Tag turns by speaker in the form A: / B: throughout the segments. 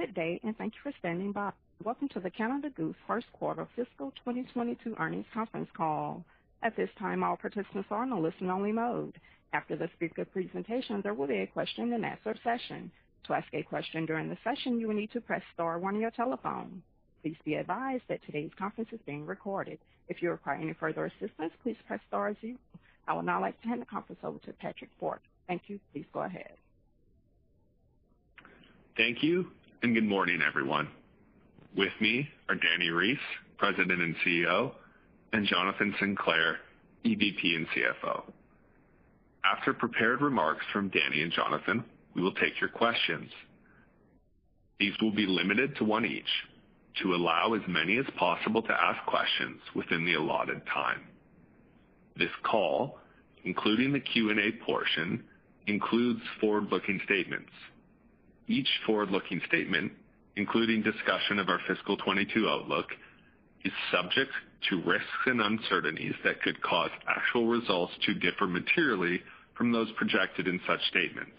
A: Good day, and thank you for standing by. Welcome to the Canada Goose first quarter fiscal 2022 earnings conference call. At this time, all participants are in a listen-only mode. After the speaker presentation, there will be a question-and-answer session. To ask a question during the session, you will need to press star one on your telephone. Please be advised that today's conference is being recorded. If you require any further assistance, please press star zero. I would now like to hand the conference over to Patrick Bourke. Thank you. Please go ahead.
B: Thank you, and good morning, everyone. With me are Dani Reiss, President and CEO, and Jonathan Sinclair, EVP and CFO. After prepared remarks from Dani and Jonathan, we will take your questions. These will be limited to one each to allow as many as possible to ask questions within the allotted time. This call, including the Q&A portion, includes forward-looking statements. Each forward-looking statement, including discussion of our fiscal 2022 outlook, is subject to risks and uncertainties that could cause actual results to differ materially from those projected in such statements.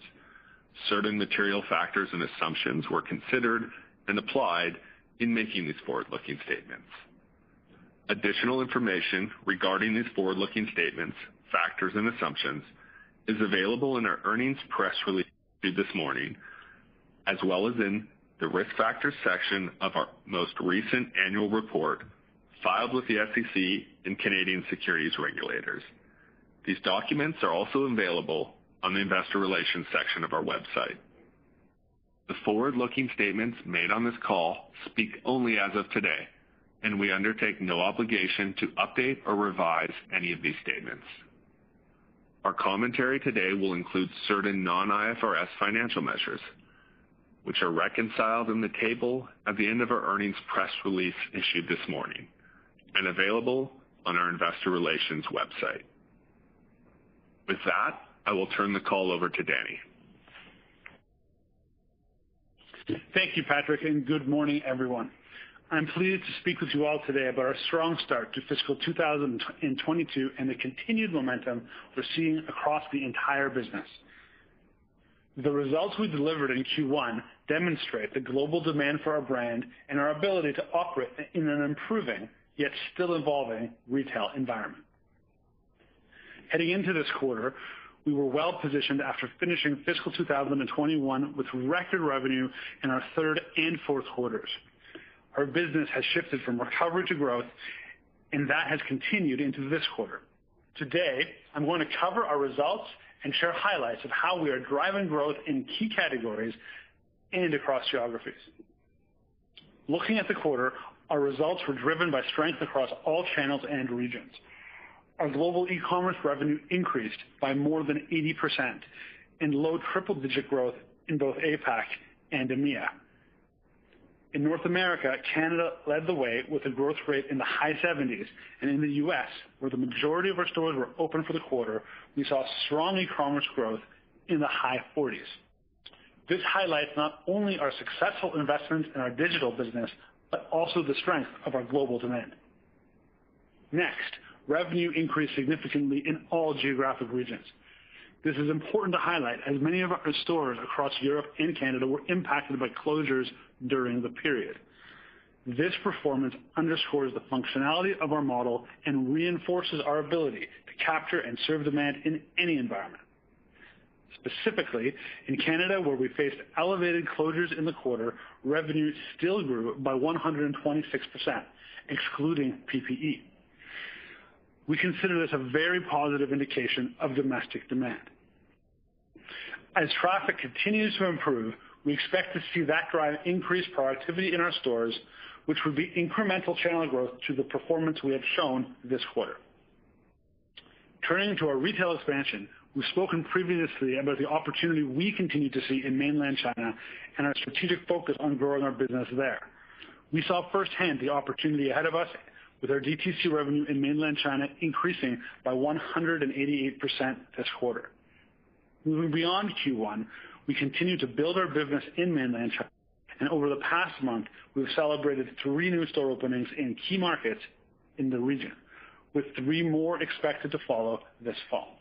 B: Certain material factors and assumptions were considered and applied in making these forward-looking statements. Additional information regarding these forward-looking statements, factors, and assumptions is available in our earnings press release this morning, as well as in the Risk Factors section of our most recent annual report filed with the SEC and Canadian securities regulators. These documents are also available on the investor relations section of our website. The forward-looking statements made on this call speak only as of today, and we undertake no obligation to update or revise any of these statements. Our commentary today will include certain non-IFRS financial measures, which are reconciled in the table at the end of our earnings press release issued this morning and available on our investor relations website. With that, I will turn the call over to Dani.
C: Thank you, Patrick, and good morning, everyone. I'm pleased to speak with you all today about our strong start to fiscal 2022 and the continued momentum we're seeing across the entire business. The results we delivered in Q1 demonstrate the global demand for our brand and our ability to operate in an improving, yet still evolving retail environment. Heading into this quarter, we were well-positioned after finishing fiscal 2021 with record revenue in our third and fourth quarters. Our business has shifted from recovery to growth, and that has continued into this quarter. Today, I'm going to cover our results and share highlights of how we are driving growth in key categories and across geographies. Looking at the quarter, our results were driven by strength across all channels and regions. Our global e-commerce revenue increased by more than 80% and low triple-digit growth in both APAC and EMEA. In North America, Canada led the way with a growth rate in the high 70s, and in the U.S., where the majority of our stores were open for the quarter, we saw strong e-commerce growth in the high 40s. This highlights not only our successful investments in our digital business, but also the strength of our global demand. Next, revenue increased significantly in all geographic regions. This is important to highlight as many of our stores across Europe and Canada were impacted by closures during the period. This performance underscores the functionality of our model and reinforces our ability to capture and serve demand in any environment. Specifically, in Canada, where we faced elevated closures in the quarter, revenue still grew by 126%, excluding PPE. We consider this a very positive indication of domestic demand. As traffic continues to improve, we expect to see that drive increased productivity in our stores, which would be incremental channel growth to the performance we have shown this quarter. Turning to our retail expansion, we've spoken previously about the opportunity we continue to see in Mainland China and our strategic focus on growing our business there. We saw firsthand the opportunity ahead of us with our DTC revenue in Mainland China increasing by 188% this quarter. Moving beyond Q1, we continue to build our business in Mainland China, and over the past month, we've celebrated three new store openings in key markets in the region, with three more expected to follow this fall.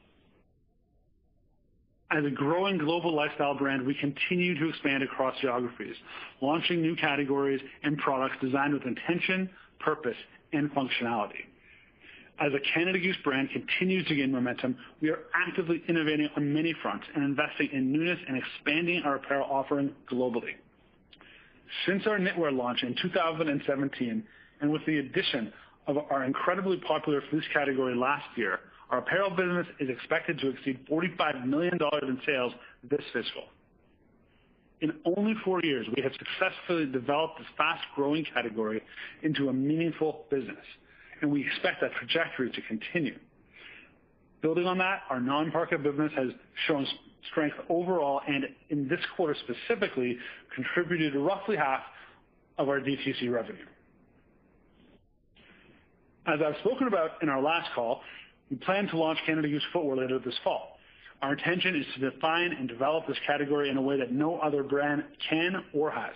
C: As a growing global lifestyle brand, we continue to expand across geographies, launching new categories and products designed with intention, purpose, and functionality. As a Canada Goose brand continues to gain momentum, we are actively innovating on many fronts and investing in newness and expanding our apparel offering globally. Since our knitwear launch in 2017, and with the addition of our incredibly popular fleece category last year, our apparel business is expected to exceed 45 million dollars in sales this fiscal. In only four years, we have successfully developed this fast-growing category into a meaningful business, and we expect that trajectory to continue. Building on that, our non-parka business has shown strength overall, and in this quarter specifically, contributed roughly half of our DTC revenue. As I've spoken about in our last call, we plan to launch Canada Goose footwear later this fall. Our intention is to define and develop this category in a way that no other brand can or has.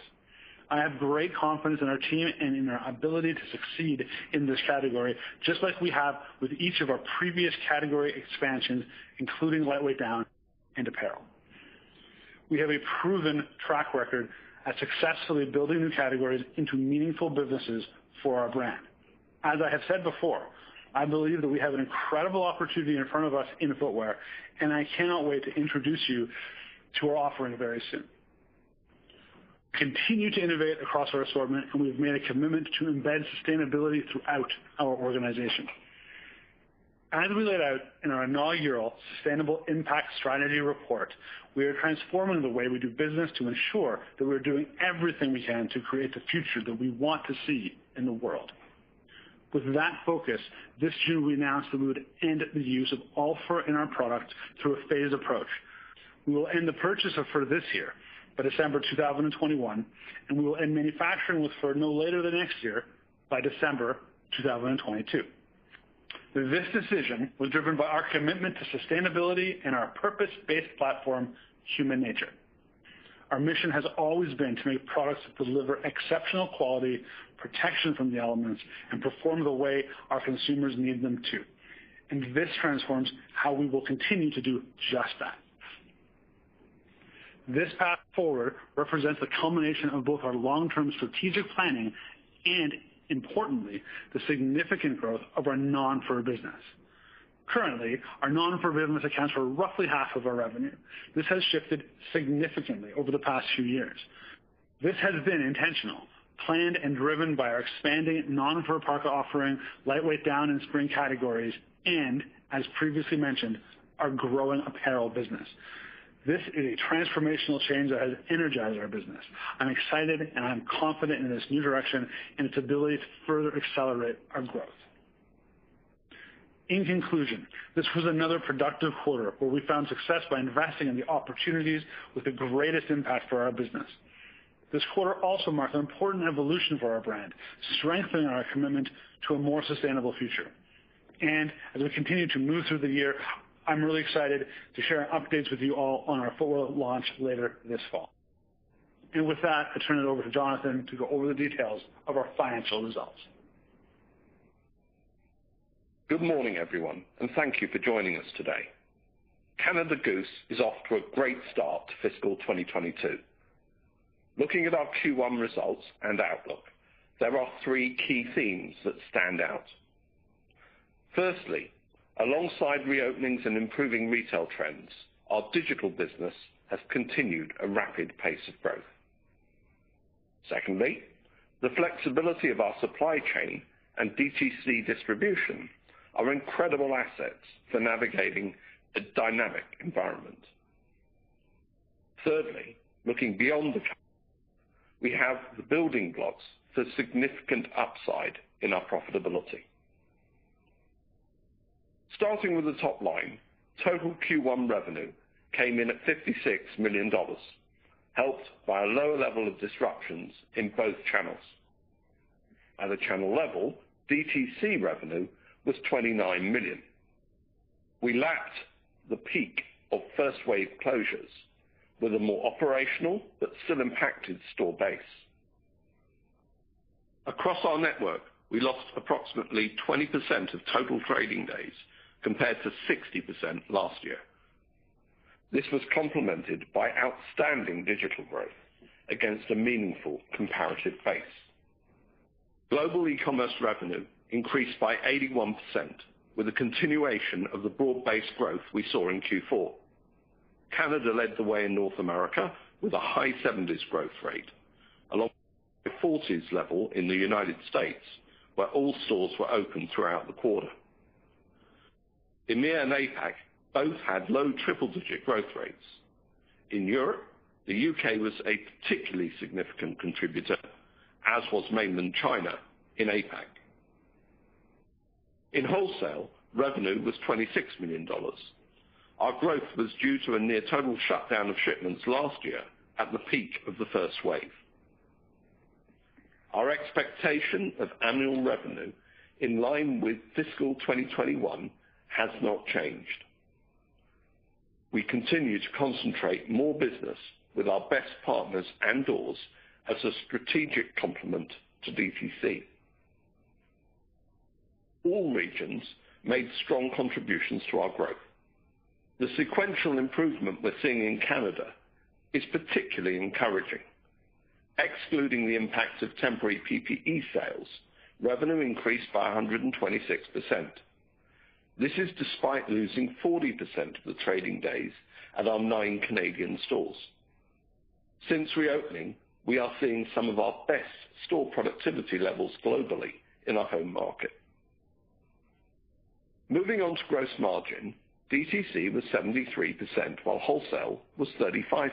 C: I have great confidence in our team and in our ability to succeed in this category, just like we have with each of our previous category expansions, including lightweight down and apparel. We have a proven track record at successfully building new categories into meaningful businesses for our brand. As I have said before, I believe that we have an incredible opportunity in front of us in footwear, and I cannot wait to introduce you to our offering very soon. Continue to innovate across our assortment, and we've made a commitment to embed sustainability throughout our organization. As we laid out in our inaugural Sustainable Impact Strategy report, we are transforming the way we do business to ensure that we're doing everything we can to create the future that we want to see in the world. With that focus, this June, we announced that we would end the use of all fur in our product through a phased approach. We will end the purchase of fur this year, by December 2021, and we will end manufacturing with fur no later than next year, by December 2022. This decision was driven by our commitment to sustainability and our purpose-based platform, Human Nature. Our mission has always been to make products that deliver exceptional quality, protection from the elements, and perform the way our consumers need them to. And this transforms how we will continue to do just that. This path forward represents the culmination of both our long-term strategic planning and, importantly, the significant growth of our non-fur business. Currently, our non-fur business accounts for roughly half of our revenue. This has shifted significantly over the past few years. This has been intentional, planned, and driven by our expanding non-fur parka offering, lightweight down and spring categories, and, as previously mentioned, our growing apparel business. This is a transformational change that has energized our business. I'm excited, and I'm confident in this new direction and its ability to further accelerate our growth. In conclusion, this was another productive quarter where we found success by investing in the opportunities with the greatest impact for our business. This quarter also marked an important evolution for our brand, strengthening our commitment to a more sustainable future. And as we continue to move through the year, I'm really excited to share updates with you all on our footwear launch later this fall. And with that, I turn it over to Jonathan to go over the details of our financial results.
D: Good morning, everyone, and thank you for joining us today. Canada Goose is off to a great start to fiscal 2022. Looking at our Q1 results and outlook, there are three key themes that stand out. Firstly, alongside reopenings and improving retail trends, our digital business has continued a rapid pace of growth. Secondly, the flexibility of our supply chain and DTC distribution are incredible assets for navigating a dynamic environment. Thirdly, looking beyond the we have the building blocks for significant upside in our profitability. Starting with the top line, total Q1 revenue came in at 56 million dollars, helped by a lower level of disruptions in both channels. At a channel level, DTC revenue was 29 million. We lapped the peak of first wave closures with a more operational but still impacted store base. Across our network, we lost approximately 20% of total trading days compared to 60% last year. This was complemented by outstanding digital growth against a meaningful comparative base. Global e-commerce revenue increased by 81%, with a continuation of the broad-based growth we saw in Q4. Canada led the way in North America with a high 70s growth rate, along with a 40s level in the United States, where all stores were open throughout the quarter. EMEA and APAC both had low triple-digit growth rates. In Europe, the U.K. was a particularly significant contributor, as was mainland China in APAC. In wholesale, revenue was $26 million. Our growth was due to a near total shutdown of shipments last year at the peak of the first wave. Our expectation of annual revenue in line with fiscal 2021 has not changed. We continue to concentrate more business with our best partners and doors as a strategic complement to DTC. All regions made strong contributions to our growth. The sequential improvement we're seeing in Canada is particularly encouraging. Excluding the impact of temporary PPE sales, revenue increased by 126%. This is despite losing 40% of the trading days at our nine Canadian stores. Since reopening, we are seeing some of our best store productivity levels globally in our home market. Moving on to gross margin, DTC was 73%, while wholesale was 35%.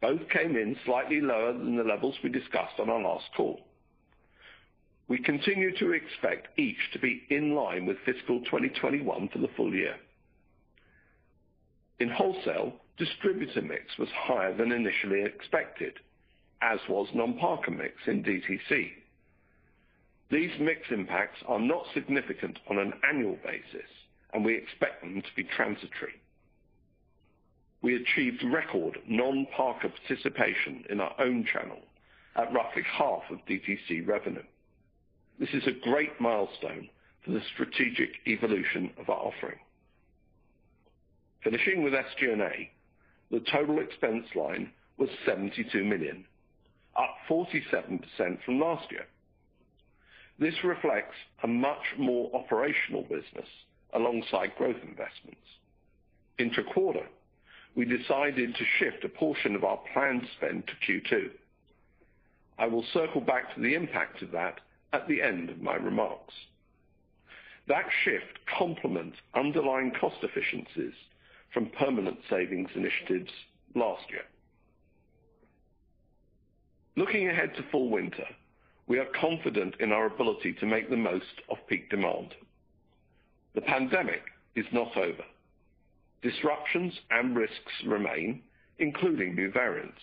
D: Both came in slightly lower than the levels we discussed on our last call. We continue to expect each to be in line with fiscal 2021 for the full year. In wholesale, distributor mix was higher than initially expected, as was non-parka mix in DTC. These mix impacts are not significant on an annual basis, and we expect them to be transitory. We achieved record non-parka participation in our own channel at roughly half of DTC revenue. This is a great milestone for the strategic evolution of our offering. Finishing with SG&A, the total expense line was 72 million, up 47% from last year. This reflects a much more operational business alongside growth investments. Inter-quarter, we decided to shift a portion of our planned spend to Q2. I will circle back to the impact of that at the end of my remarks. That shift complements underlying cost efficiencies from permanent savings initiatives last year. Looking ahead to fall/winter, we are confident in our ability to make the most of peak demand. The pandemic is not over. Disruptions and risks remain, including new variants.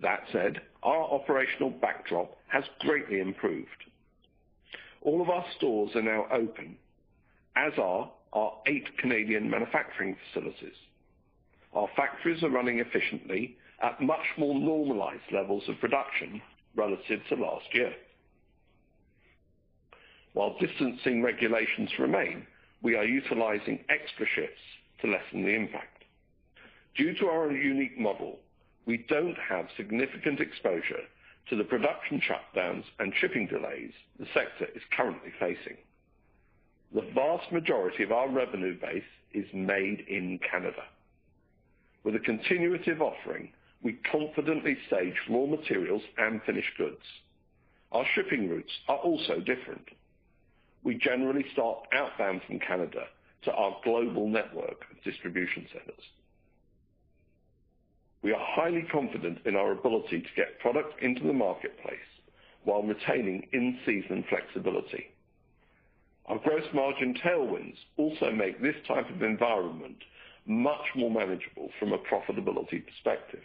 D: That said, our operational backdrop has greatly improved. All of our stores are now open, as are our eight Canadian manufacturing facilities. Our factories are running efficiently at much more normalized levels of production relative to last year. While distancing regulations remain, we are utilizing extra shifts to lessen the impact. Due to our unique model, we don't have significant exposure to the production shutdowns and shipping delays the sector is currently facing. The vast majority of our revenue base is made in Canada. With a continuative offering, we confidently stage raw materials and finished goods. Our shipping routes are also different. We generally start outbound from Canada to our global network of distribution centers. We are highly confident in our ability to get product into the marketplace while retaining in-season flexibility. Our gross margin tailwinds also make this type of environment much more manageable from a profitability perspective.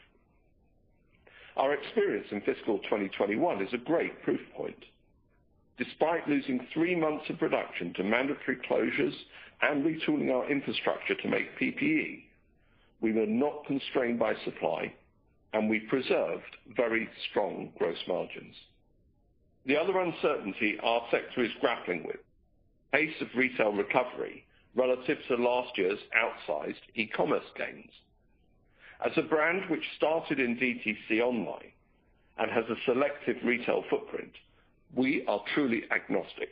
D: Our experience in fiscal 2021 is a great proof point. Despite losing three months of production to mandatory closures and retooling our infrastructure to make PPE, we were not constrained by supply, and we preserved very strong gross margins. The other uncertainty our sector is grappling with, pace of retail recovery relative to last year's outsized e-commerce gains. As a brand which started in DTC online and has a selective retail footprint, we are truly agnostic.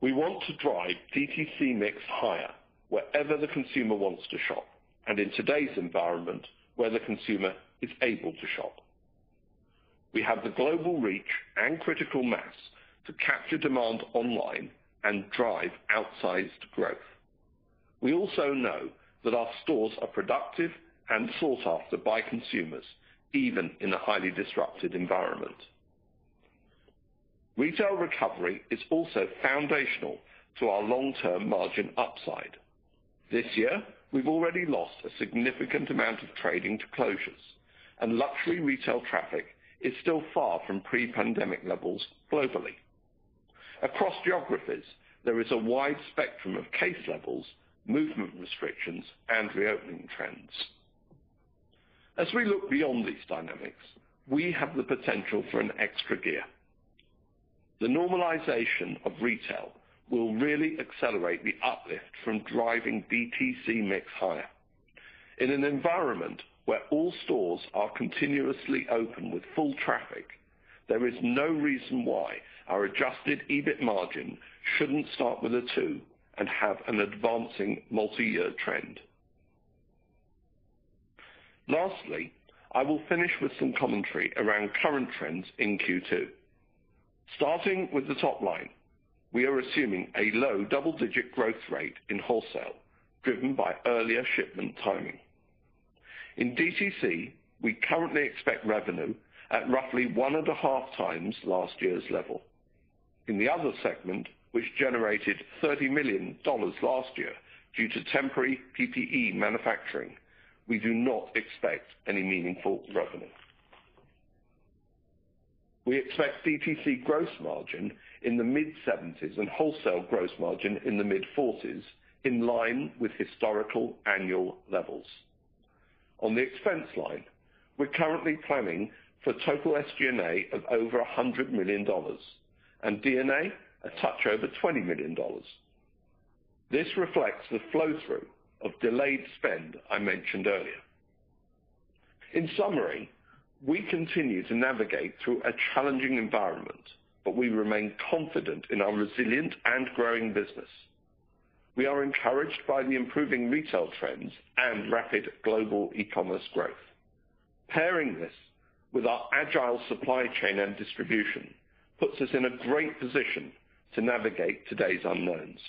D: We want to drive DTC mix higher wherever the consumer wants to shop, and in today's environment, where the consumer is able to shop. We have the global reach and critical mass to capture demand online and drive outsized growth. We also know that our stores are productive and sought after by consumers, even in a highly disrupted environment. Retail recovery is also foundational to our long-term margin upside. This year, we've already lost a significant amount of trading to closures, and luxury retail traffic is still far from pre-pandemic levels globally. Across geographies, there is a wide spectrum of case levels, movement restrictions, and reopening trends. As we look beyond these dynamics, we have the potential for an extra gear. The normalization of retail will really accelerate the uplift from driving DTC mix higher. In an environment where all stores are continuously open with full traffic, there is no reason why our adjusted EBIT margin shouldn't start with a two and have an advancing multi-year trend. Lastly, I will finish with some commentary around current trends in Q2. Starting with the top line, we are assuming a low double-digit growth rate in wholesale, driven by earlier shipment timing. In DTC, we currently expect revenue at roughly 1.5x last year's level. In the other segment, which generated $30 million last year due to temporary PPE manufacturing, we do not expect any meaningful revenue. We expect DTC gross margin in the mid-70s and wholesale gross margin in the mid-40s, in line with historical annual levels. On the expense line, we're currently planning for total SG&A of over $100 million and D&A a touch over $20 million. This reflects the flow-through of delayed spend I mentioned earlier. In summary, we continue to navigate through a challenging environment, but we remain confident in our resilient and growing business. We are encouraged by the improving retail trends and rapid global e-commerce growth. Pairing this with our agile supply chain and distribution puts us in a great position to navigate today's unknowns.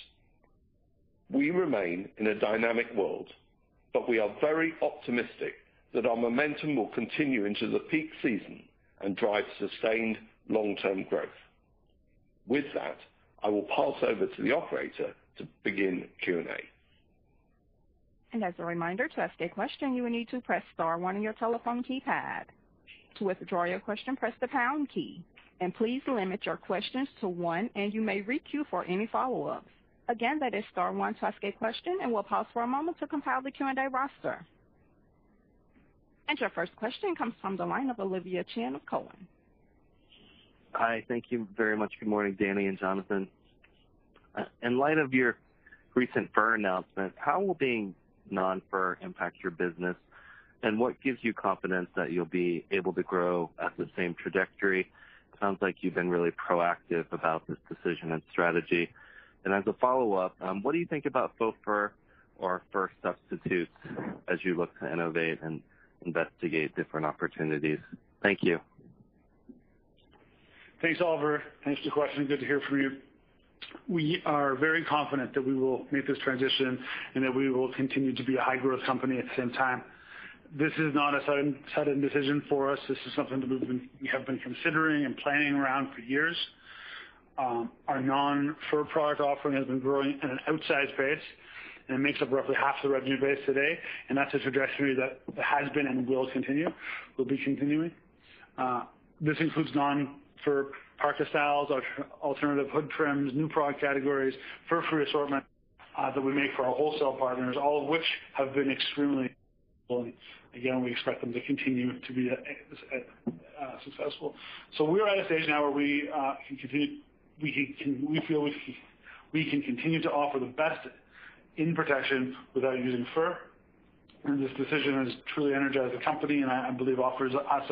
D: We remain in a dynamic world, but we are very optimistic that our momentum will continue into the peak season and drive sustained long-term growth. With that, I will pass over to the operator to begin Q&A.
A: As a reminder, to ask a question, you will need to press star one on your telephone keypad. To withdraw your question, press the pound key. And please limit your questions to one, and you may re-queue for any follow-ups. Again, that is star one to ask a question, and we'll pause for a moment to compile the Q&A roster. And your first question comes from the line of Olivia Chen of Cowen.
E: Hi. Thank you very much. Good morning, Dani and Jonathan. Uh, in light of your recent fur announcement, how will being non-fur impact your business, and what gives you confidence that you'll be able to grow at the same trajectory? Sounds like you've been really proactive about this decision and strategy. And as a follow-up, um, what do you think about faux fur or fur substitutes as you look to innovate and investigate different opportunities? Thank you.
C: Thanks, Oliver. Thanks for the question. Good to hear from you. We are very confident that we will make this transition and that we will continue to be a high-growth company at the same time. This is not a sudden decision for us. This is something that we have been considering and planning around for years. Um, our non-fur product offering has been growing at an outsized pace, and it makes up roughly half the revenue base today, and that's a trajectory that has been and will continue, will be continuing. Uh, this includes non-fur parka styles, alternative hood trims, new product categories, fur-free assortment uh, that we make for our wholesale partners, all of which have been extremely successful. Again, we expect them to continue to be uh, uh, successful. So we're at a stage now where we feel we can continue to offer the best in protection without using fur. And this decision has truly energized the company, and I believe offers us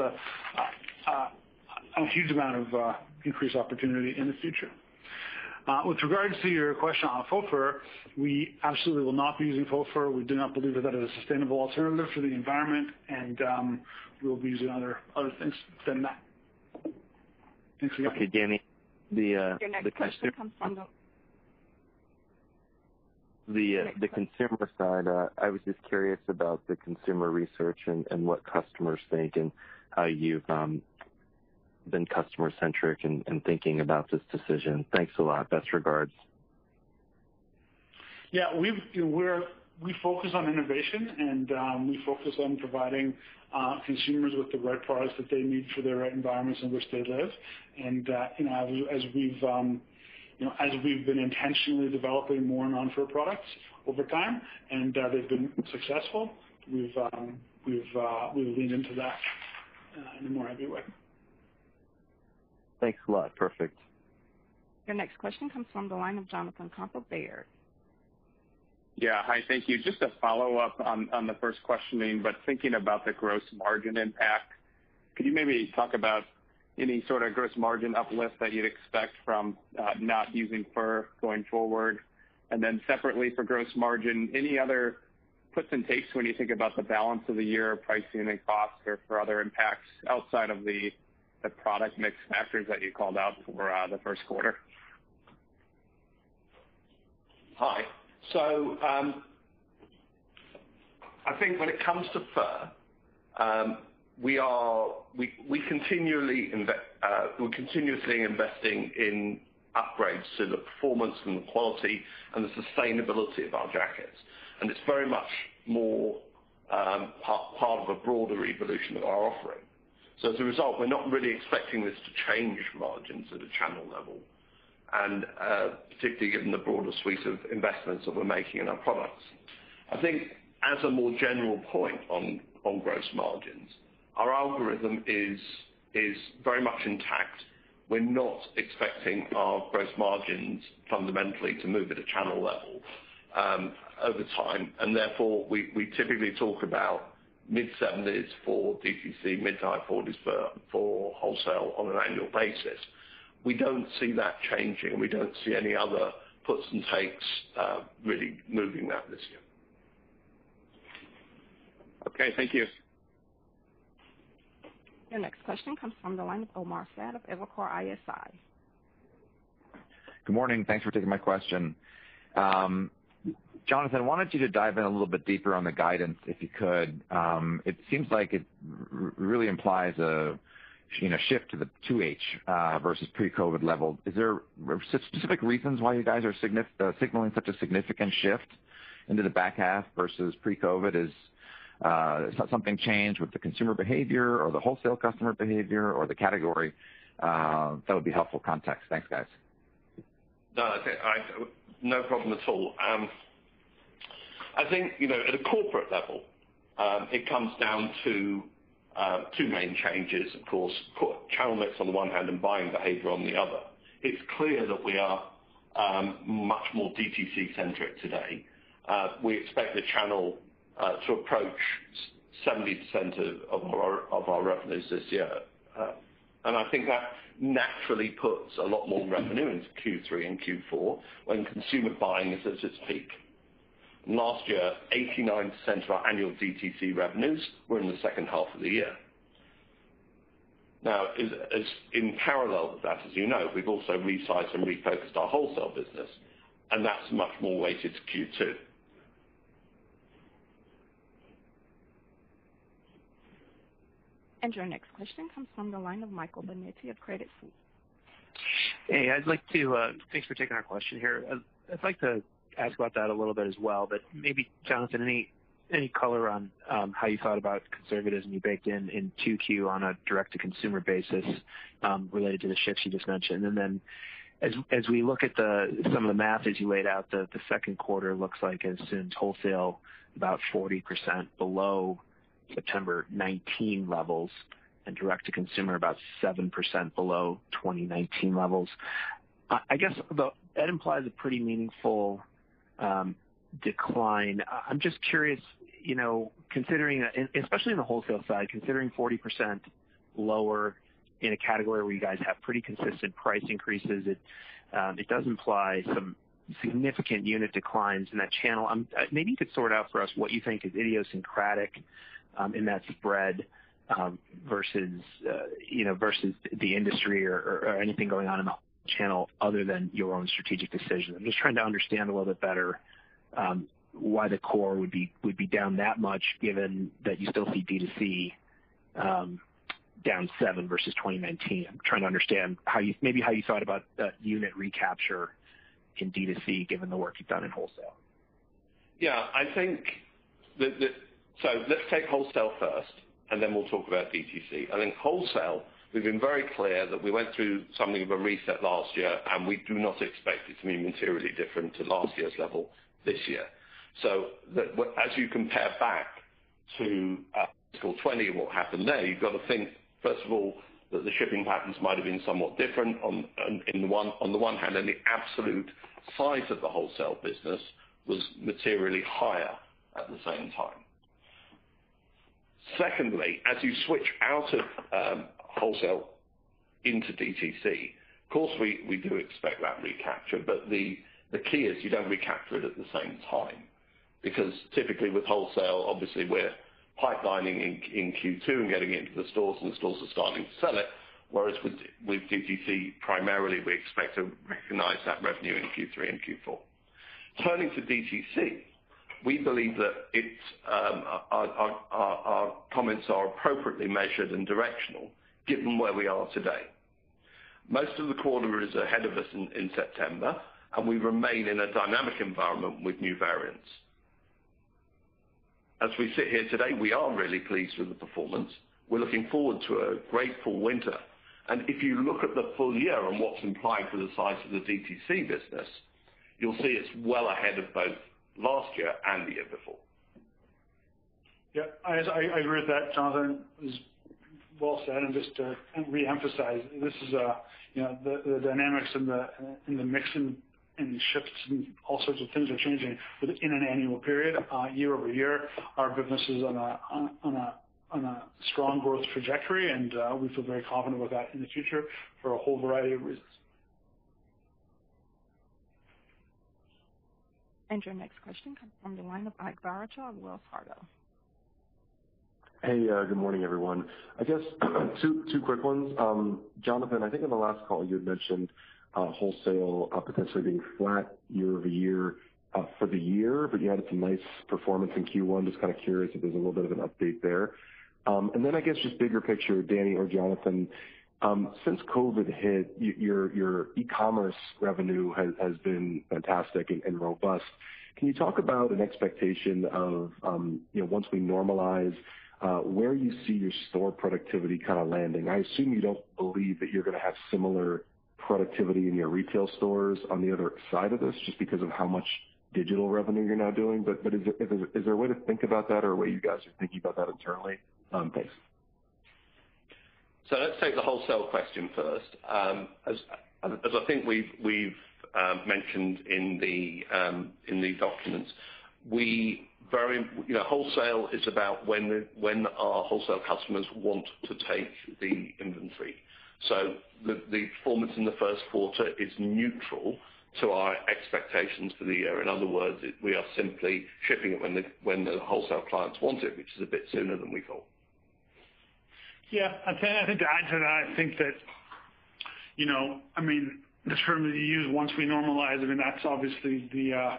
C: a huge amount of uh, increased opportunity in the future. Uh, with regards to your question on faux fur, we absolutely will not be using faux fur. We do not believe that that is a sustainable alternative for the environment, and um, we will be using other things than that. Thanks again.
E: Okay, Dani.
A: Uh, your next question comes from
E: the consumer side. I was just curious about the consumer research and what customers think and how you've um, been customer-centric in thinking about this decision. Thanks a lot. Best regards.
C: Yeah. We focus on innovation, and um, we focus on providing uh, consumers with the right products that they need for the right environments in which they live. As as we've been intentionally developing more non-fur products over time, and uh, they've been successful, we've um, uh, leaned into that in a more heavy way.
E: Thanks a lot. Perfect.
A: Your next question comes from the line of Jonathan Komp of Baird.
F: Yeah. Hi, thank you. Just a follow-up on the first questioning, but thinking about the gross margin impact, could you maybe talk about any sort of gross margin uplift that you'd expect from uh, not using fur going forward? And then separately for gross margin, any other puts and takes when you think about the balance of the year pricing and costs or for other impacts outside of the product mix factors that you called out for the first quarter?
D: Hi. So um I think when it comes to fur, um we're we we continually inve uh we're continuously investing in upgrades to the performance and the quality and the sustainability of our jackets. And it's very much more um part of a broader evolution of our offering. So as a result, we're not really expecting this to change margins at a channel level, and uh, particularly given the broader suite of investments that we're making in our products. I think as a more general point on gross margins, our algorithm is very much intact. We're not expecting our gross margins fundamentally to move at a channel level um, over time, and therefore, we we typically talk about mid-70s for DTC, mid to high 40s for wholesale on an annual basis. We don't see that changing, and we don't see any other puts and takes uh, really moving that this year.
F: Okay. Thank you.
A: Your next question comes from the line of Omar Saad of Evercore ISI.
G: Good morning. Thanks for taking my question. Um, Jonathan, wanted you to dive in a little bit deeper on the guidance, if you could. Um, it seems like it really implies a shift to the 2H uh, versus pre-COVID level. Is there specific reasons why you guys are uh, signaling such a significant shift into the back half versus pre-COVID? Uh, Has something changed with the consumer behavior or the wholesale customer behavior or the category? That would be helpful context. Thanks, guys.
D: No problem at all. Um, I think, you know, at a corporate level, um, it comes down to uh, two main changes, of course. Channel mix on the one hand and buying behavior on the other. It's clear that we are um, much more DTC centric today. Uh, we expect the channel uh, to approach 70% of our revenues this year. Um and I think that naturally puts a lot more revenue into Q3 and Q4 when consumer buying is at its peak. Last year, 89% of our annual DTC revenues were in the second half of the year. Now, in parallel with that, as you know, we've also resized and refocused our wholesale business, and that's much more weighted to Q2.
A: And your next question comes from the line of Michael Binetti of Credit Suisse.
H: Hey, I'd like to uh thanks for taking our question here. I'd like to ask about that a little bit as well, but maybe, Jonathan, any color on how you thought about conservatism you baked in in 2Q on a direct-to-consumer basis related to the shifts you just mentioned? And then as as we look at some of the math as you laid out, the second quarter looks like it assumes wholesale about 40% below September 2019 levels and direct-to-consumer about 7% below 2019 levels. I guess that implies a pretty meaningful um, decline. I'm just curious, you know, considering, especially in the wholesale side, considering 40% lower in a category where you guys have pretty consistent price increases, it um, does imply some significant unit declines in that channel. Um, uh, maybe you could sort out for us what you think is idiosyncratic Um, in that spread um, uh, versus the industry or anything going on in the channel other than your own strategic decisions. I'm just trying to understand a little bit better um, why the core would be down that much, given that you still see D2C down 7 versus 2019. I'm trying to understand maybe how you thought about unit recapture in D2C, given the work you've done in wholesale.
D: Yeah. So let's take wholesale first, and then we'll talk about DTC. I think wholesale, we've been very clear that we went through something of a reset last year, and we do not expect it to be materially different to last year's level this year. So as you compare back to uh, fiscal 2020, what happened there, you've got to think, first of all, that the shipping patterns might have been somewhat different on, on the one hand, and the absolute size of the wholesale business was materially higher at the same time. Secondly, as you switch out of um, wholesale into DTC, of course, we do expect that recapture, but the key is you don't recapture it at the same time. Because typically with wholesale, obviously we're pipelining in in Q2 and getting it into the stores, and the stores are starting to sell it. Whereas with with DTC, primarily, we expect to recognize that revenue in Q3 and Q4. Turning to DTC, we believe that um, our comments are appropriately measured and directional given where we are today. Most of the quarter is ahead of us in September, and we remain in a dynamic environment with new variants. As we sit here today, we are really pleased with the performance. We're looking forward to a great full winter. And if you look at the full year and what's implied for the size of the DTC business, you'll see it's well ahead of both last year and the year before.
C: Yeah, I agree with that, Jonathan. It well said. And just to reemphasize, this is, uh, you know, the dynamics and the in the mix and shifts and all sorts of things are changing within an annual period. Uh, Year-over-year, our business is on a on a on a on a strong growth trajectory, and uh, we feel very confident about that in the future for a whole variety of reasons.
A: And your next question comes from the line of Ike Boruchow of Wells Fargo.
I: Hey, uh, good morning, everyone. I guess two quick ones. Um, Jonathan, I think on the last call you had mentioned uh, wholesale uh, potentially being flat year-over-year for the year, but you had some nice performance in Q1. Just kind of curious if there's a little bit of an update there. Um and then I guess just bigger picture, Dani or Jonathan, Um, since COVID hit, your e-commerce revenue has been fantastic and robust. Can you talk about an expectation of um you know, once we normalize, uh, where you see your store productivity kind of landing? I assume you don't believe that you're going to have similar productivity in your retail stores on the other side of this, just because of how much digital revenue you're now doing. Is there a way to think about that or a way you guys are thinking about that internally? Um, thanks.
D: So let's take the wholesale question first. As I think we've mentioned in the um in the documents, we very you know, wholesale is about when when our wholesale customers want to take the inventory. So the the performance in the first quarter is neutral to our expectations for the year. In other words, we are simply shipping it when the when the wholesale clients want it, which is a bit sooner than we thought.
C: Yeah. I think to add to that, I think that you know, I mean, the term that you used, once we normalize, I mean, that's obviously the uh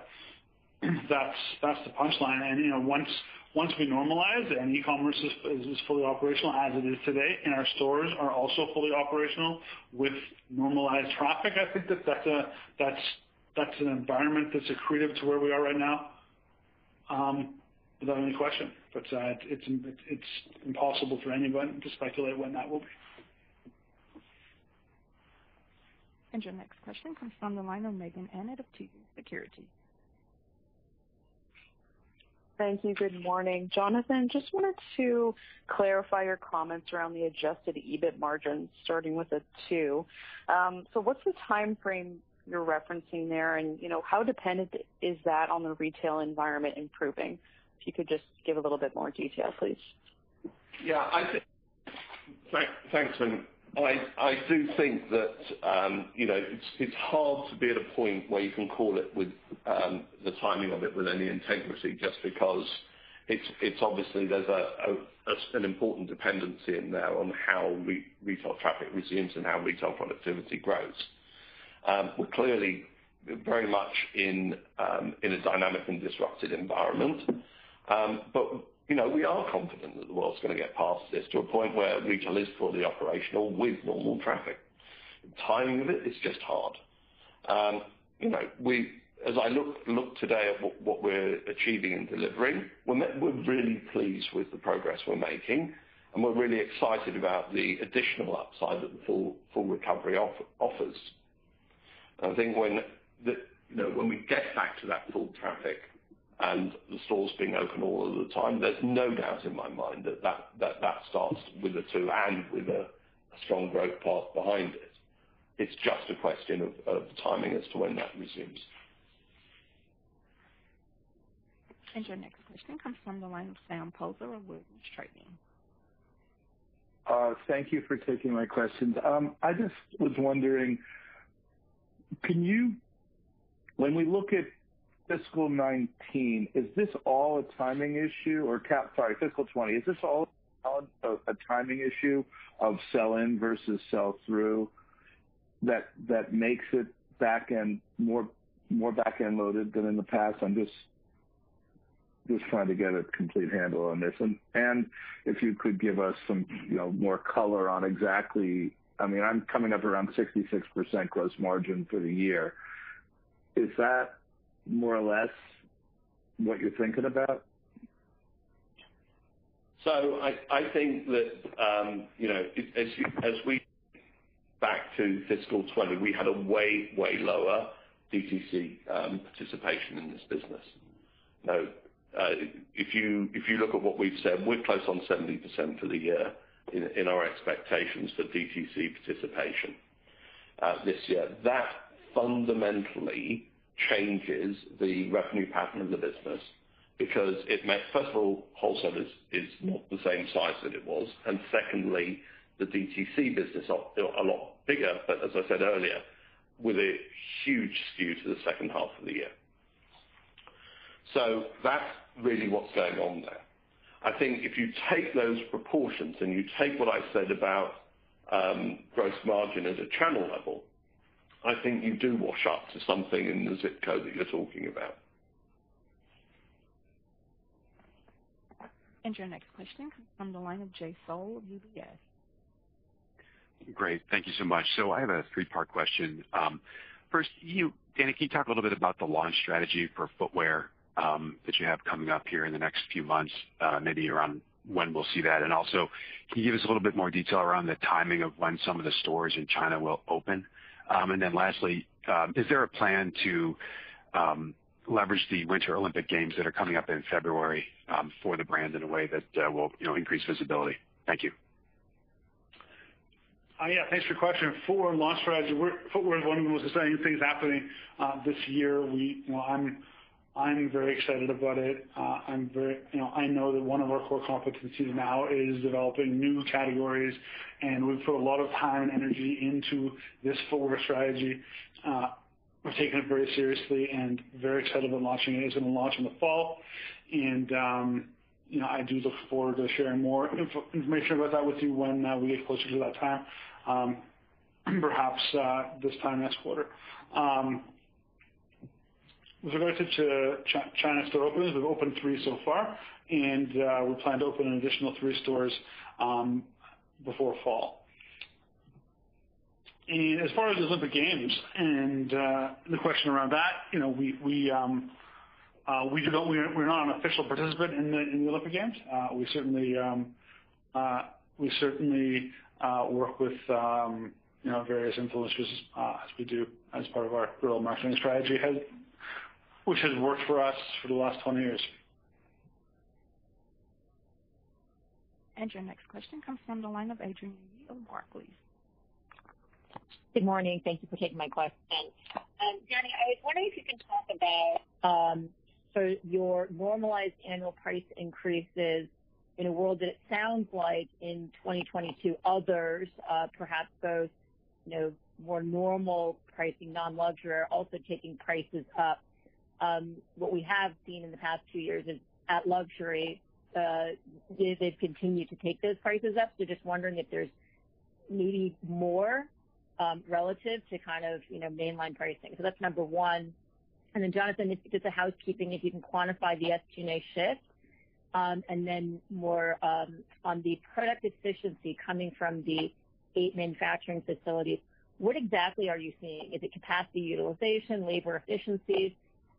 C: that's that's the punchline. And you know, once once we normalize and e-commerce is fully operational as it is today, and our stores are also fully operational with normalized traffic, I think that that's that's an environment that's accretive to where we are right now, without any question. But uh, it's it's impossible for anyone to speculate when that will be.
A: And your next question comes from the line of Megan Annett of TD Securities.
J: Thank you. Good morning. Jonathan, just wanted to clarify your comments around the adjusted EBIT margin starting with a two. So, What's the timeframe you're referencing there, and you know, how dependent is that on the retail environment improving? If you could just give a little bit more detail, please.
D: Yeah. Thanks, Lynn. I do think that um, you know, it's it's hard to be at a point where you can call it with um, the timing of it with any integrity, just because it's obviously there's an important dependency in there on how retail traffic resumes and how retail productivity grows. Um, we're clearly very much um, in a dynamic and disrupted environment. Um, but we are confident that the world's going to get past this to a point where retail is fully operational with normal traffic. The timing of it is just hard. Um, as I look today at what we're achieving and delivering, we're really pleased with the progress we're making, and we're really excited about the additional upside that the full recovery offers. I think when we get back to that full traffic and the stores being open all of the time, there's no doubt in my mind that that starts with a two and with a strong growth path behind it. It's just a question of timing as to when that resumes.
A: And your next question comes from the line of Sam Poser of Williams Trading.
K: Uh, thank you for taking my questions. Um, I just was wondering, can you when we look at fiscal 2019, is this all a timing issue? Or cap sorry, fiscal 2020. Is this all a timing issue of sell-in versus sell-through that makes it back end more more back-end loaded than in the past? I'm just trying to get a complete handle on this. And and if you could give us some you know, more color on exactly I mean I'm coming up around 66% gross margin for the year. Is that more or less what you're thinking about?
D: So I think that um, you know, as we back to fiscal 2020, we had a way way lower DTC um, participation in this business. Now, uh, if you look at what we've said, we're close on 70% for the year in our expectations for DTC participation uh, this year. That fundamentally changes the revenue pattern of the business because first of all, wholesale is not the same size that it was, and secondly, the DTC business a lot bigger, but as I said earlier, with a huge skew to the second half of the year. So that's really what's going on there. I think if you take those proportions and you take what I said about um, gross margin at a channel level, I think you do wash up to something in the zip code that you're talking about.
A: And your next question comes from the line of Jay Sole of UBS.
L: Great. Thank you so much. So I have a three-part question. Um, first, Dani, can you talk a little bit about the launch strategy for footwear um, that you have coming up here in the next few months, uh, maybe around when we'll see that? And also, can you give us a little bit more detail around the timing of when some of the stores in China will open? Um, lastly, um, is there a plan to um, leverage the Winter Olympic Games that are coming up in February for the brand in a way that uh, will increase visibility? Thank you.
C: Uh, yeah, thanks for your question. For launch strategy, footwear is one of the most exciting things happening uh, this year. I'm very excited about it. Uh I know I know that one of our core competencies now is developing new categories, and we've put a lot of time and energy into this footwear strategy. Uh, we're taking it very seriously and very excited about launching it. It's going to launch in the fall, and um, you know, I do look forward to sharing more information about that with you when uh, we get closer to that time, um, perhaps uh, this time next quarter. Um, With regard to China store openings, we've opened three so far, and uh, we plan to open an additional three stores um, before fall. And as far as the Olympic Games and uh, the question around that, we're not an official participant in the Olympic Games. Uh, we certainly um, work with um, various influencers as we do as part of our guerrilla marketing strategy, which has worked for us for the last 20 years.
A: And your next question comes from the line of Adrienne Yih of Barclays.
M: Good morning. Thank you for taking my question. Um, Dani, I was wondering if you can talk about um, so your normalized annual price increases in a world that it sounds like in 2022, others, uh, perhaps both more normal pricing, non-luxury, are also taking prices up. Um, what we have seen in the past two years is at luxury, uh, they've continued to take those prices up. So just wondering if there's maybe more um, relative to kind of you know mainline pricing. So that's number one. And then, Jonathan, just a housekeeping, if you can quantify the SG&A shift. Um, and then more on the product efficiency coming from the eight manufacturing facilities, what exactly are you seeing? Is it capacity utilization, labor efficiencies?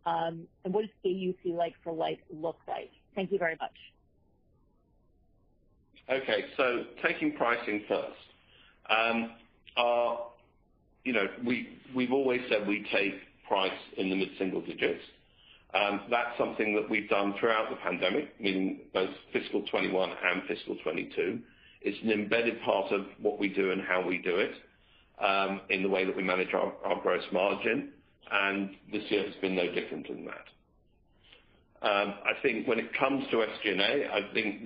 M: Um, and what does AUC like-for-like look like? Thank you very much.
D: Okay. So taking pricing first. Um, you know, We've always said we take price in the mid-single digits. Um, that's something that we've done throughout the pandemic, meaning both fiscal 2021 and fiscal 2022. It's an embedded part of what we do and how we do it in the way that we manage our gross margin. And this year has been no different than that. Um, I think when it comes to SG&A, I think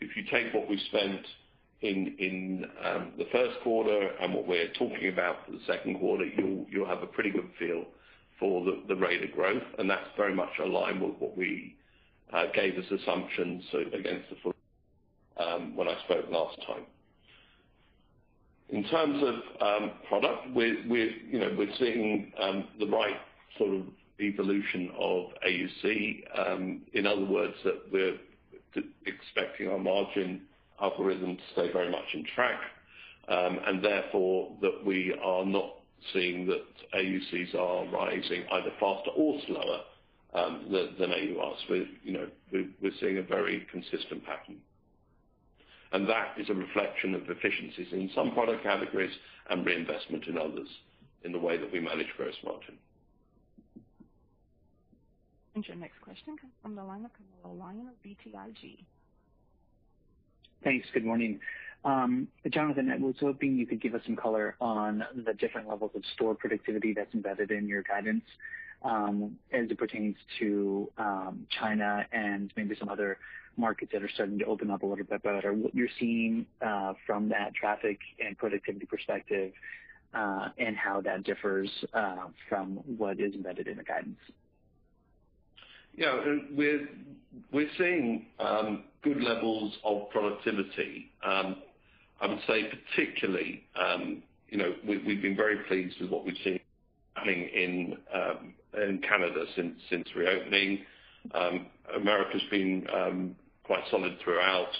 D: if you take what we've spent in um, the first quarter and what we're talking about for the second quarter, you'll have a pretty good feel for the rate of growth. And that's very much aligned with what we uh, gave as assumptions against the full um, when I spoke last time. In terms of um, product, we're seeing um, the right sort of evolution of AUC. Um, in other words, that we're expecting our margin algorithm to stay very much in track. And therefore, that we are not seeing that AUCs are rising either faster or slower than AURs. We're seeing a very consistent pattern. And that is a reflection of efficiencies in some product categories and reinvestment in others in the way that we manage gross margin.
A: And your next question comes from the line of Camilo Lyon of BTIG.
N: Thanks. Good morning. Um, Jonathan, I was hoping you could give us some color on the different levels of store productivity that's embedded in your guidance um, as it pertains to um, China and maybe some other markets that are starting to open up a little bit better. What you're seeing uh, from that traffic and productivity perspective uh, and how that differs uh, from what is embedded in the guidance.
D: Yeah. We're seeing um, good levels of productivity. Um, I would say particularly um you know we've been very pleased with what we've seen happening in um, Canada since reopening. America has been quite solid throughout.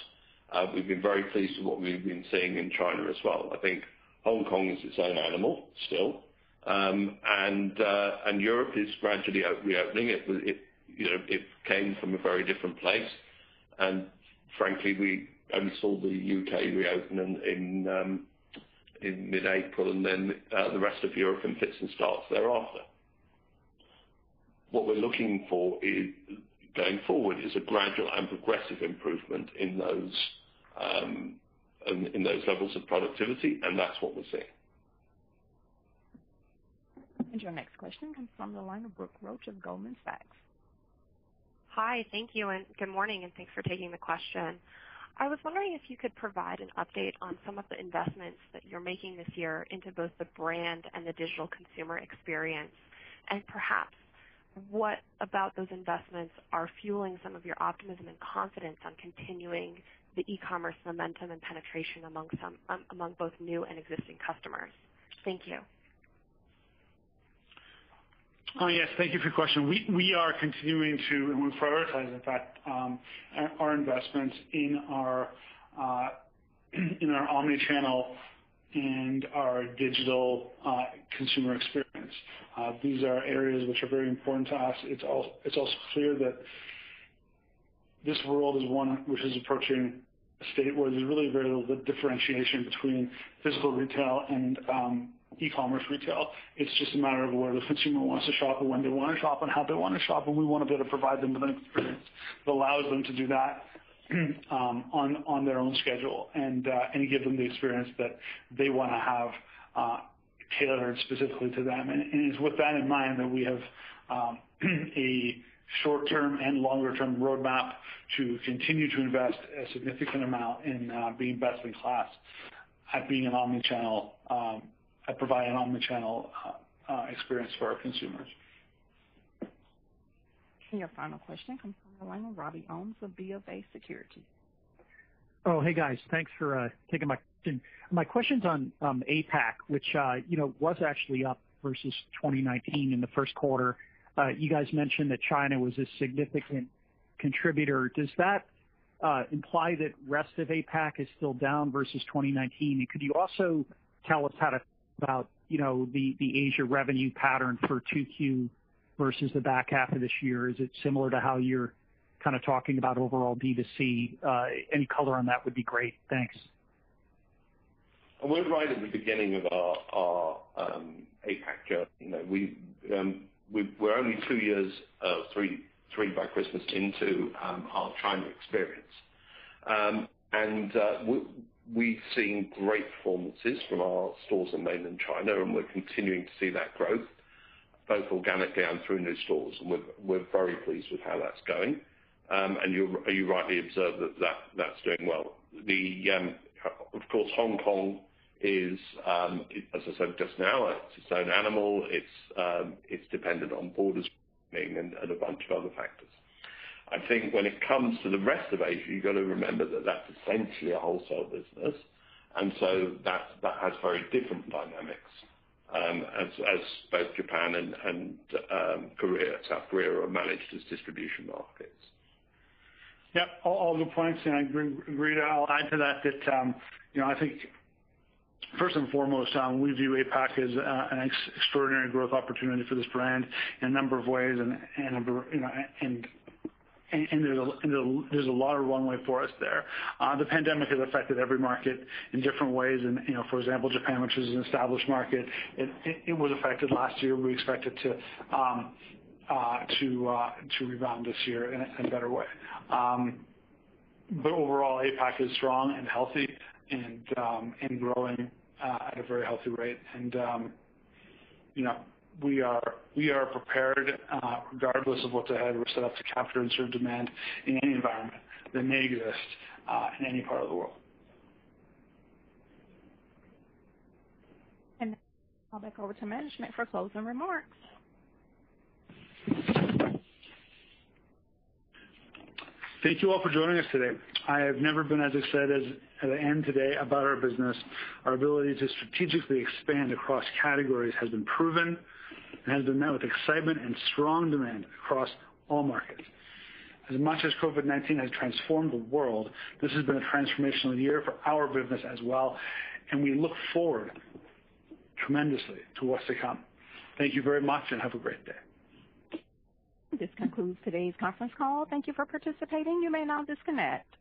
D: Uh, we've been very pleased with what we've been seeing in China as well. I think Hong Kong is its own animal still. Um, uh, and Europe is gradually reopening. It came from a very different place. And frankly, we only saw the U.K. reopen um, in mid-April and then uh, the rest of Europe in fits and starts thereafter. What we're looking for going forward is a gradual and progressive improvement um, in those levels of productivity. And that's what we're seeing.
A: And your next question comes from the line of Brooke Roach of Goldman Sachs.
O: Hi. Thank you. And good morning. And thanks for taking the question. I was wondering if you could provide an update on some of the investments that you're making this year into both the brand and the digital consumer experience. And perhaps what about those investments are fueling some of your optimism and confidence on continuing the e-commerce momentum and penetration among um, both new and existing customers? Thank you.
C: Oh, yes. Thank you for your question. We are continuing to, and we prioritize, in fact, um, our investments uh, in our omni-channel and our digital uh, consumer experience. Uh, these are areas which are very important to us. It's also clear that this world is one which is approaching a state where there's really very little differentiation between physical retail and um, e-commerce retail. It's just a matter of where the consumer wants to shop and when they want to shop and how they want to shop. And we want to be able to provide them with an experience that allows them to do that um, on their own schedule uh, and give them the experience that they want to have uh, tailored specifically to them. And it's with that in mind that we have um, a short-term and longer-term roadmap to continue to invest a significant amount in uh, being best in class at being an omni-channel, um, at providing an omni-channel uh, uh, experience for our consumers.
A: Your final question comes from the line of Robbie Ohmes of BofA Securities.
P: Oh, hey, guys. Thanks for taking my question. My question's on um, APAC, which uh, you know, was actually up versus 2019 in the first quarter. Uh, you guys mentioned that China was a significant contributor. Does that uh, imply that rest of APAC is still down versus 2019? Could you also tell us how to about you know, the Asia revenue pattern for 2Q versus the back half of this year? Is it similar to how you're kind of talking about overall D2C? Uh, any color on that would be great. Thanks.
D: We're right at the beginning of our um, APAC journey. Um, we're only two years, uh, three by Christmas, into um, our China experience. And uh, we've seen great performances from our stores in mainland China, and we're continuing to see that growth, both organically and through new stores. And we're very pleased with how that's going. And you rightly observed that that's doing well. Of course, Hong Kong is, um, as I said just now, it's its own animal. It's um, dependent on borders and a bunch of other factors. I think when it comes to the rest of Asia, you've got to remember that that's essentially a wholesale business, and so that has very different dynamics, um, as both Japan and um Korea South Korea are managed as distribution markets.
C: Yep. All good points, and I agree. I'll add to that that I think first and foremost, we view APAC as uh, an extraordinary growth opportunity for this brand in a number of ways, and there's a lot of runway for us there. Uh, the pandemic has affected every market in different ways. And for example, Japan, which is an established market, it was affected last year. We expect it to um, uh, rebound this year in a better way. Um but overall, APAC is strong and healthy Um, and growing uh, at a very healthy rate. And um you know we are we are prepared, uh, regardless of what's ahead. We're set up to capture and serve demand in any environment that may exist uh, in any part of the world.
A: And now I'll back over to management for closing remarks.
C: Thank you all for joining us today. I have never been as excited as the end today about our business. Our ability to strategically expand across categories has been proven and has been met with excitement and strong demand across all markets. As much as COVID-19 has transformed the world, this has been a transformational year for our business as well, and we look forward tremendously to what's to come. Thank you very much, and have a great day.
A: This concludes today's conference call. Thank you for participating. You may now disconnect.